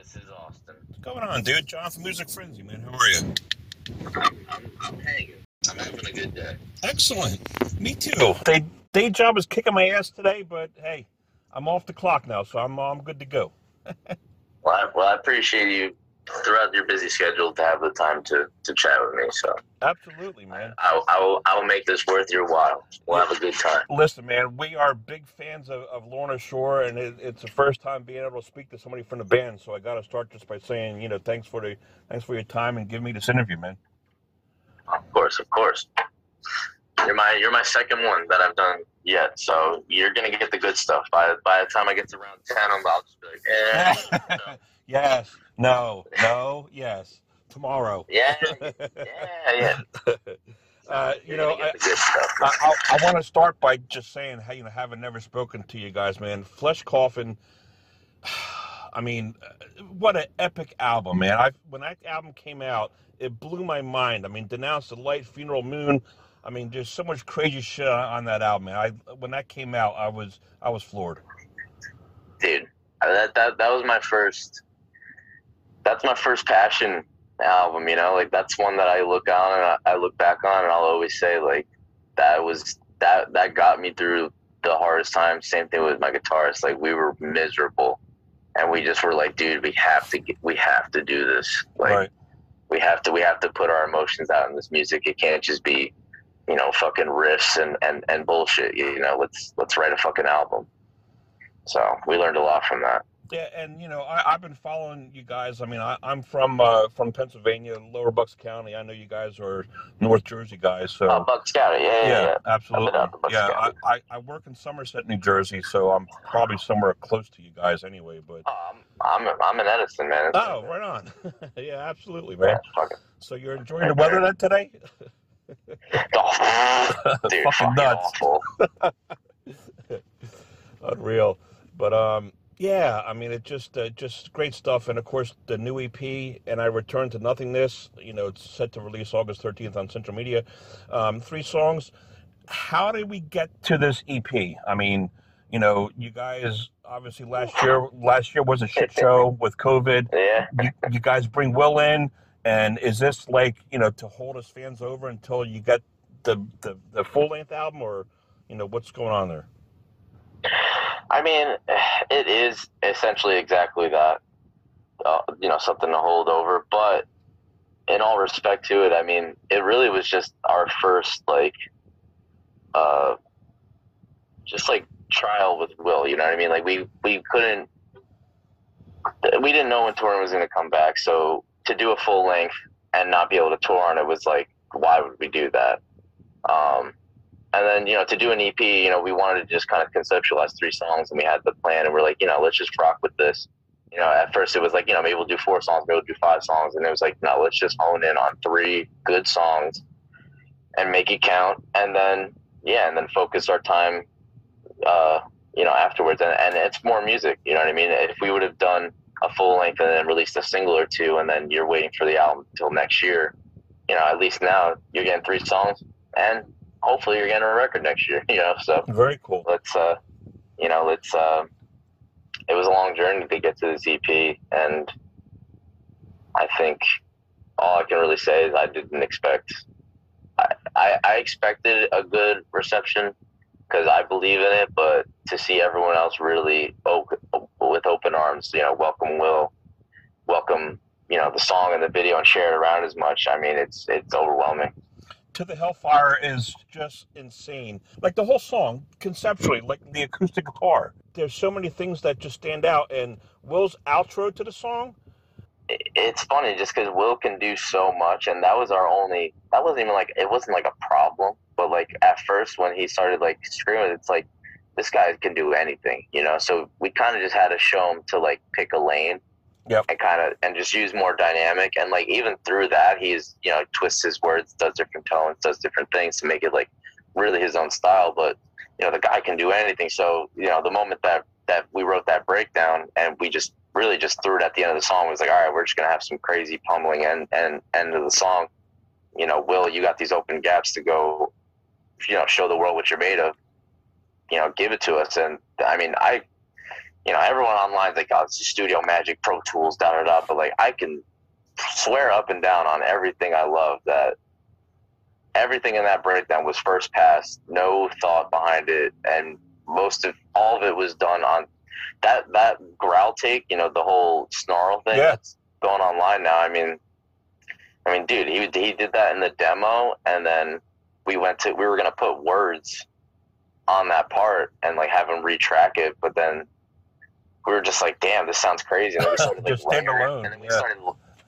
this is Austin. What's going on, dude? John from Music Frenzy, man. How are you? I'm, I'm, I'm hanging. I'm having a good day. Excellent. Me too. Day day job is kicking my ass today, but hey, I'm off the clock now, so I'm I'm good to go. Well, I, well, I appreciate you throughout your busy schedule to have the time to, to chat with me. So Absolutely, man. I, I, will, I will make this worth your while. We'll have a good time. Listen, man, we are big fans of, of Lorna Shore, and it, it's the first time being able to speak to somebody from the band. So I got to start just by saying, you know, thanks for the thanks for your time and giving me this interview, man. Of course, of course. You're my you're my second one that I've done yet, so you're gonna get the good stuff. By by the time I get to round ten, I'm about to be like, eh, no. yes, no, no, yes. Tomorrow. yeah, yeah, yeah. Uh, you know, I, get the good stuff. I, I, I want to start by just saying, you know, having never spoken to you guys, man, Flesh Coffin. I mean, what an epic album, man! I when that album came out, it blew my mind. I mean, Denounce the Light, Funeral Moon. I mean, there's so much crazy shit on, on that album, man. I when that came out, I was I was floored. dude that, that that was my first that's my first passion album you know? Like that's one that i look on and I, I look back on and i'll always say like that was that that got me through the hardest time same thing with my guitarist. Like we were miserable. And we just were like dude we have to get, we have to do this. Like right. we have to we have to put our emotions out in this music. It can't just be you know fucking riffs and and, and bullshit you know? Let's let's write a fucking album. So we learned a lot from that Yeah, and you know, I, I've been following you guys. I mean, I, I'm from uh, from Pennsylvania, Lower Bucks County. I know you guys are North Jersey guys, so Oh, Bucks County, yeah, yeah, yeah, yeah. absolutely. Yeah, I. I, I work in Somerset, New Jersey, so I'm probably somewhere close to you guys anyway. But Oh, I'm, I'm, in Edison, man. It's- oh, right on. yeah, absolutely, man. fucking, So you're enjoying the weather then today? oh, dude, Fucking fucking nuts. Unreal. But um, yeah, I mean, it just uh, just great stuff, and of course the new EP, and I return to nothingness. You know, it's set to release August thirteenth on Century Media. Um, three songs. How did we get to this EP? I mean, you know, you guys obviously last year last year was a shit show with COVID. Yeah. You, you guys bring Will in, and is this like you know to hold us fans over until you get the the, the full length album, or you know what's going on there? I mean, it is essentially exactly that. Uh, you know, something to hold over. But in all respect to it, I mean, it really was just our first like, uh, just like trial with Will. You know what I mean? Like we we couldn't, we didn't know when touring was going to come back. So to do a full length and not be able to tour on it was like, why would we do that? Um, and then you know to do an EP, you know we wanted to just kind of conceptualize three songs, and we had the plan, and we're like, you know, let's just rock with this. You know, at first it was like, you know, maybe we'll do four songs, maybe we'll do five songs, and it was like, no, let's just hone in on three good songs and make it count, and then yeah, and then focus our time, uh, you know, afterwards, and, and it's more music. You know what I mean? If we would have done a full length and then released a single or two, and then you're waiting for the album until next year, you know, at least now you're getting three songs, and hopefully you're getting a record next year. You know, so Very cool. let's uh you know let's uh it was a long journey to get to this ep and i think all i can really say is i didn't expect i i, I expected a good reception because i believe in it but to see everyone else really open, with open arms you know welcome will welcome you know the song and the video and share it around as much i mean it's it's overwhelming To the Hellfire is just insane. Like the whole song, conceptually, like the acoustic guitar. There's so many things that just stand out. And Will's outro to the song. It's funny just because Will can do so much, and that was our only. That wasn't even like it wasn't like a problem, but like at first when he started like screaming, it's like this guy can do anything, you know. So we kind of just had to show him to like pick a lane, Yep. and kind of and just use more dynamic, and like even through that, he's you know twists his words, does different tones, does different things to make it like really his own style. But you know the guy can do anything. So you know the moment that that we wrote that breakdown and we just really just threw it at the end of the song. It was like, all right, we're just gonna have some crazy pummeling and and end of the song. You know, Will, you got these open gaps to go, you know, show the world what you're made of. You know, give it to us. And I mean, I you know, everyone online like, oh, it's Studio Magic, Pro Tools, da da da. But like, I can swear up and down on everything I love that everything in that breakdown was first pass, no thought behind it, and most of all of it was done on that that growl take. You know, the whole snarl thing Yeah. that's going online now. I mean, I mean, dude, he he did that in the demo, and then we went to we were gonna put words on that part and like have him retrack it, but then we were just like, damn, this sounds crazy. And then we started like Just stand layering- alone, and then we yeah. started,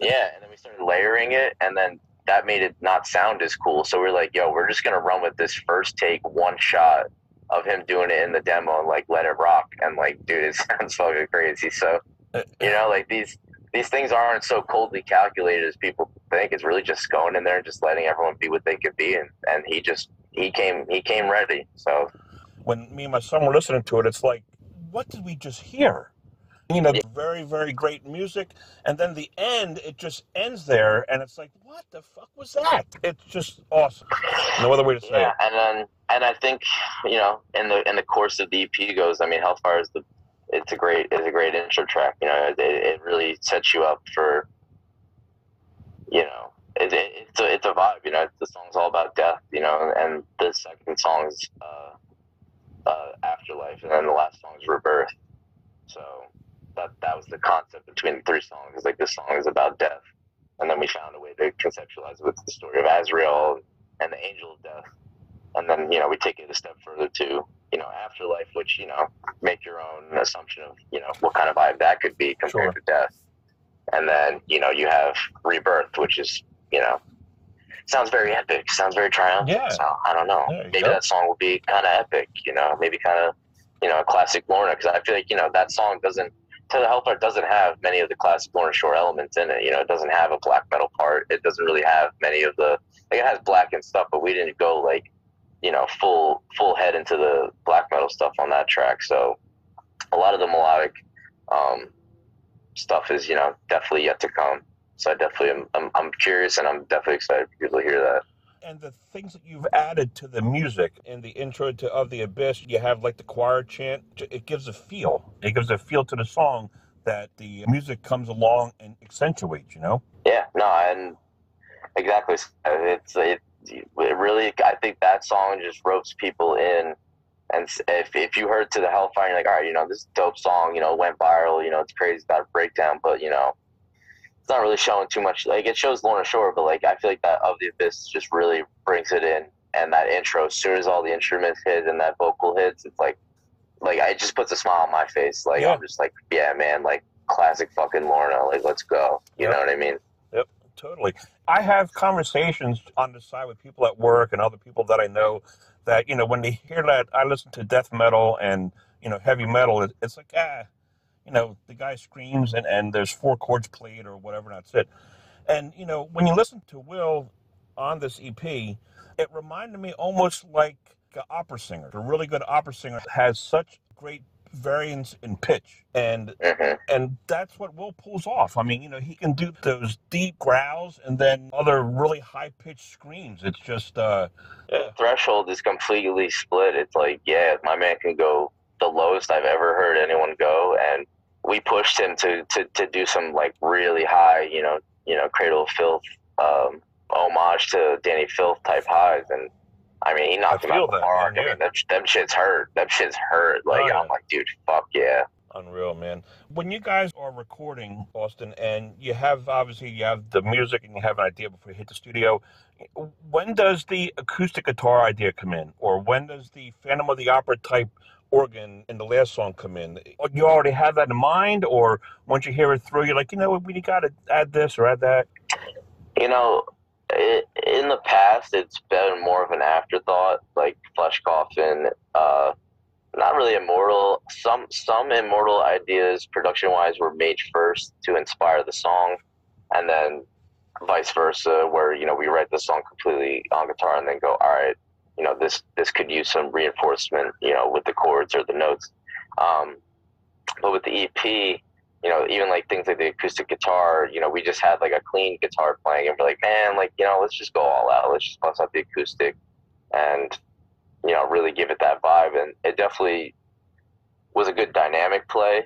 yeah, and then we started layering it, and then that made it not sound as cool. So we are like, yo, we're just gonna run with this first take, one shot of him doing it in the demo, and like let it rock. And like, dude, it sounds fucking crazy. So uh, uh, you know, like these these things aren't so coldly calculated as people think. It's really just going in there and just letting everyone be what they could be. And and he just he came he came ready. So when me and my son were listening to it, it's like, what did we just hear? You know, very, very great music. And then the end, it just ends there. And it's like, what the fuck was that? It's just awesome. No other way to say yeah, it. and then and I think you know in the in the course of the EP goes. I mean, Hellfire is the it's a great it's a great intro track. You know, it, it really sets you up for you know it, it, it's a it's a vibe. You know, the song's all about death. You know, and the second song's uh, uh, afterlife, and then the last song is rebirth. So that that was the concept between the three songs. It's like this song is about death, and then we found a way to conceptualize it with the story of Azrael and the angel of death. And then, you know, we take it a step further to, you know, afterlife, which, you know, make your own assumption of, you know, what kind of vibe that could be compared Sure. to death. And then, you know, you have rebirth, which is, you know, sounds very epic, sounds very triumphant. Yeah. So I don't know. Maybe go. that song will be kind of epic, you know, maybe kind of, you know, a classic Lorna, because I feel like, you know, that song doesn't, to the Hellfire doesn't have many of the classic Lorna Shore elements in it. You know, it doesn't have a black metal part. It doesn't really have many of the, like, it has black and stuff, but we didn't go, like, you know, full full head into the black metal stuff on that track. So a lot of the melodic um, stuff is, you know, definitely yet to come. So I definitely am, I'm, I'm curious and I'm definitely excited for people to hear that. And the things that you've added to the music in the intro to Of the Abyss, you have like the choir chant. It gives a feel. It gives a feel to the song that the music comes along and accentuates, you know? Yeah, no, and exactly. It's it, it really. I think that song just ropes people in. And if if you heard to the Hellfire, you're like, all right, you know, this dope song. You know, it went viral. You know, it's crazy about a breakdown, but you know, not really showing too much. Like it shows Lorna Shore, but like I feel like that of the Abyss just really brings it in. And that intro, as soon as all the instruments hit and that vocal hits, it's like, like it just puts a smile on my face. Like Yeah. I'm just like, yeah, man, like classic fucking Lorna. Like let's go. You Yep. know what I mean? Yep, totally. I have conversations on the side with people at work and other people that I know that, you know, when they hear that I listen to death metal and, you know, heavy metal, it's like, ah, you know, the guy screams and, and there's four chords played or whatever, and that's it. And, you know, when you listen to Will on this EP, it reminded me almost like an opera singer. A really good opera singer has such great variance in pitch and hmm and that's what Will pulls off. I mean, you know, he can do those deep growls and then other really high pitched screams. It's just, uh, The threshold is completely split. It's like, yeah, my man can go the lowest I've ever heard anyone go, and we pushed him to to, to do some like really high, you know, you know, Cradle of Filth, um, homage to Dani Filth type highs, and I mean, he knocked I him out feel the park. man, I mean, them, them shits hurt. Them shits hurt. Like Oh, yeah. I'm like, dude, fuck yeah. unreal, man. When you guys are recording, Austin, and you have obviously you have the music and you have an idea before you hit the studio, when does the acoustic guitar idea come in? Or when does the Phantom of the Opera type organ and the last song come in? You already have that in mind, or once you hear it through, you're like, you know we got to add this or add that? You know, i in the past, it's been more of an afterthought, like Flesh Coffin. Uh, not really immortal. Some some immortal ideas, production wise, were made first to inspire the song, and then vice versa, where you know we write the song completely on guitar and then go, all right, you know this this could use some reinforcement, you know, with the chords or the notes. Um, but with the EP, you know, even like things like the acoustic guitar, you know, we just had like a clean guitar playing, and we're like, man, like you know, let's just go all out. Let's just bust out the acoustic, and you know, really give it that vibe. And it definitely, was a good dynamic play,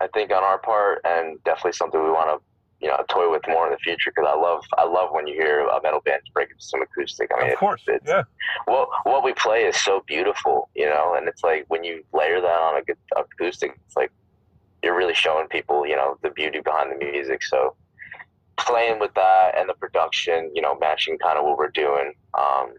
I think, on our part, and definitely something we want to you know toy with more in the future because I love I love when you hear a metal band break into some acoustic. I mean, of course, it's, yeah. What what we play is so beautiful, you know, and it's like when you layer that on a good acoustic, it's like you're really showing people, you know, the beauty behind the music. So playing with that and the production, you know, matching kind of what we're doing. Um,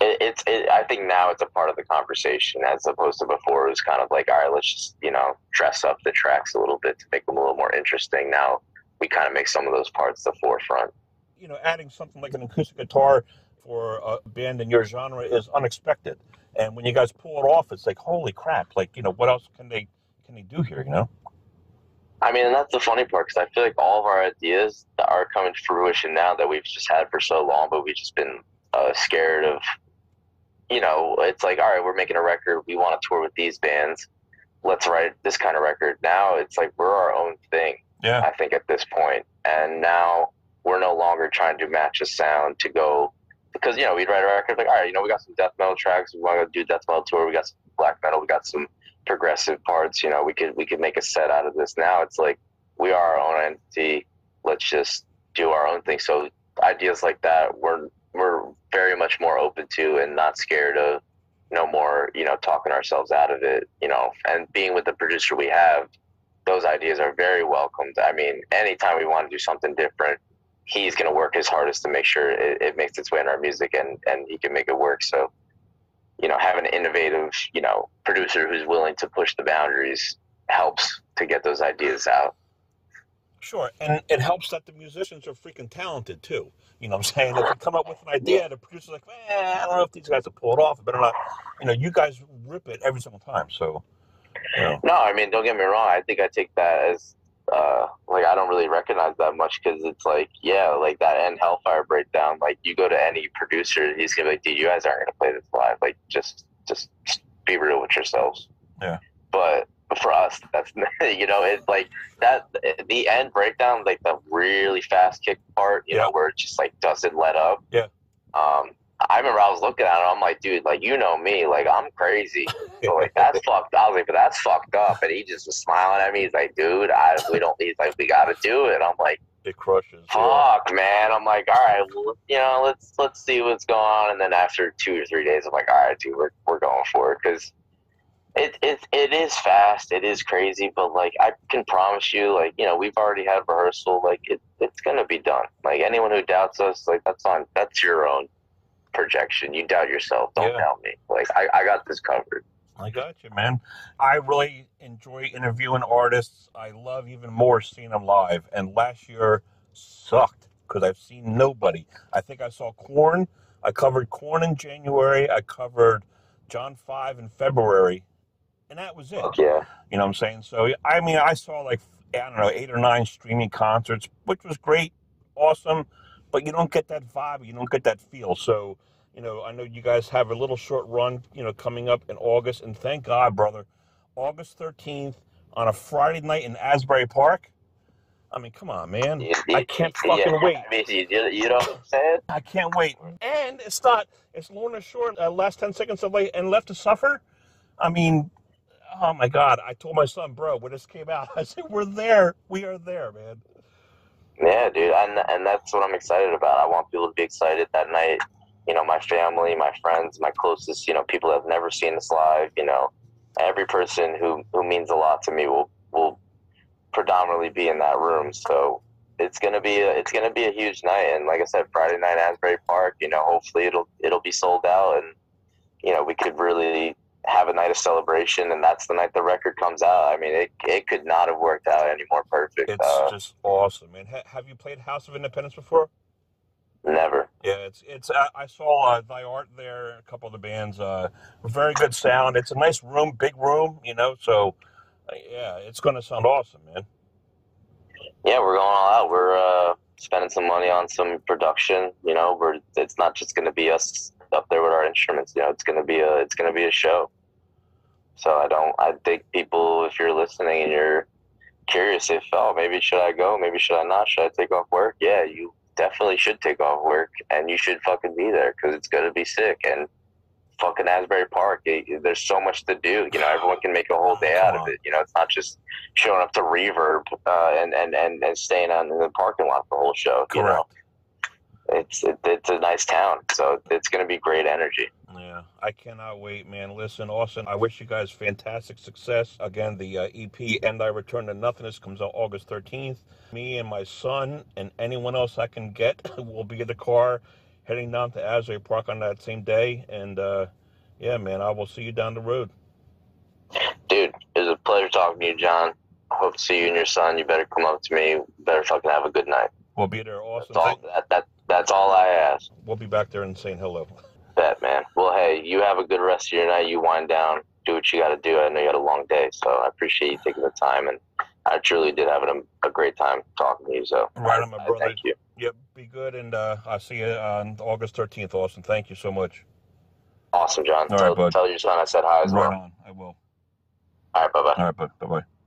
it, it's, it, I think now it's a part of the conversation as opposed to before. It was kind of like, all right, let's just, you know, dress up the tracks a little bit to make them a little more interesting. Now we kind of make some of those parts the forefront. You know, adding something like an acoustic guitar for a band in your genre is unexpected. And when you guys pull it off, it's like, holy crap! Like, you know, what else can they can they do here? You know. I mean, and that's the funny part because I feel like all of our ideas are coming to fruition now that we've just had for so long, but we've just been uh, scared of, you know, it's like, all right, we're making a record. We want to tour with these bands. Let's write this kind of record. Now it's like we're our own thing. Yeah. I think at this point, and now we're no longer trying to match a sound to go because you know we'd write a record like, all right, you know, we got some death metal tracks. We want to do death metal tour. We got some black metal. We got some progressive parts. You know, we could we could make a set out of this. Now it's like we are our own entity. Let's just do our own thing. So ideas like that, we're we're very much more open to and not scared of. No more, you know, talking ourselves out of it. You know, and being with the producer we have, those ideas are very welcomed. I mean, anytime we want to do something different, he's going to work his hardest to make sure it, it makes its way in our music and and he can make it work. So you know, have an innovative, you know, producer who's willing to push the boundaries helps to get those ideas out. Sure, and it helps that the musicians are freaking talented too. You know what I'm saying? If you come up with an idea, the producer's like, man, I don't know if these guys will pull it off. I better not. You know, you guys rip it every single time. So, you know. No, I mean, don't get me wrong. I think I take that as uh, like I don't really recognize that much because it's like yeah, like that end Hellfire breakdown. Like you go to any producer, he's gonna be like, dude, you guys aren't gonna play this live. Like just just be real with yourselves. Yeah. But for us, that's you know, it's like that the end breakdown, like the really fast kick part, you Yeah. know, where it just like doesn't let up. Yeah. Um, I remember I was looking at it, I'm like, dude, like you know me, like I'm crazy. So like that's fucked. I was like, but that's fucked up. And he just was smiling at me. He's like, dude, I we don't. He's like, we got to do it. I'm like, it crushes. yeah. fuck, man. I'm like, all right, well, you know, let's let's see what's going on. And then after two or three days, I'm like, all right, dude, we're we're going for it because it it it is fast. It is crazy, but like I can promise you, like you know, we've already had rehearsal. Like it it's gonna be done. Like anyone who doubts us, like that's on that's your own projection. You doubt yourself. Don't Yeah. doubt me. Like I, I got this covered. I got you, man. I really enjoy interviewing artists. I love even more seeing them live. And last year sucked because I've seen nobody. I think I saw Korn. I covered Korn in January. I covered John Five in February, and that was it. Yeah. You know what I'm saying? So I mean, I saw like I don't know eight or nine streaming concerts, which was great, awesome, but you don't get that vibe, you don't get that feel. So you know, I know you guys have a little short run, you know, coming up in August, and thank God, brother, August 13th on a Friday night in Asbury Park. I mean, come on, man. You- I can't yeah, fucking wait. I mean, you, you know what I'm saying? I can't wait. And it's not, it's Lorna Shore, uh, last 10 seconds of late and left to suffer. I mean, oh my God. I told my son, bro, when this came out, I said, we're there. We are there, man. Yeah, dude, and and that's what I'm excited about. I want people to be excited that night. You know, my family, my friends, my closest, you know, people that have never seen us live. You know, every person who who means a lot to me will will predominantly be in that room. So it's gonna be a it's gonna be a huge night. And like I said, Friday night Asbury Park. You know, hopefully it'll it'll be sold out, and you know we could really have a night of celebration. And that's the night the record comes out. I mean, it it could not have worked out any more perfect. It's Uh, just awesome, man. Ha- have you played House of Independents before? never. Yeah, it's it's. I, I saw uh, Thy Art there, a couple of the bands. Uh, very good sound. It's a nice room, big room, you know. So, uh, yeah, it's going to sound awesome, man. Yeah, we're going all out. We're uh, spending some money on some production. You know, we're it's not just going to be us up there with our instruments. You know, it's going to be a it's going to be a show. So I don't. I think people, if you're listening and you're curious, if oh maybe should I go, maybe should I not, should I take off work? Yeah, you definitely should take off work, and you should fucking be there because it's going to be sick. And fucking Asbury Park. It- there's so much to do. You know, everyone can make a whole day out of it. You know, it's not just showing up to Reverb uh, and, and, and, and staying on in the parking lot the whole show. You know, it's it, it's a nice town, so it's going to be great energy. Yeah, I cannot wait, man. Listen, Austin, I wish you guys fantastic success. Again, the uh, EP "And I Return to Nothingness" comes out August 13th. Me and my son and anyone else I can get will be in the car heading down to Asbury Park on that same day. And uh, yeah, man, I will see you down the road. Dude, it was a pleasure talking to you, John. I hope to see you and your son. You better come up to me. You better fucking have a good night. We'll be there, Austin. That's all. That, that that's all I ask. We'll be back there and saying hello. Bet, man. Well, hey, you have a good rest of your night. You wind down, do what you got to do. I know you had a long day, so I appreciate you taking the time, and I truly did have an, a great time talking to you. So, Right on, my brother. Thank you. Yep, be good, and uh, I'll see you on August 13th, Austin. Thank you so much. Awesome, John. All right, tell, bud. tell your son I said hi as well. on, I will. All right, bye bye. All right, bud. Bye bye.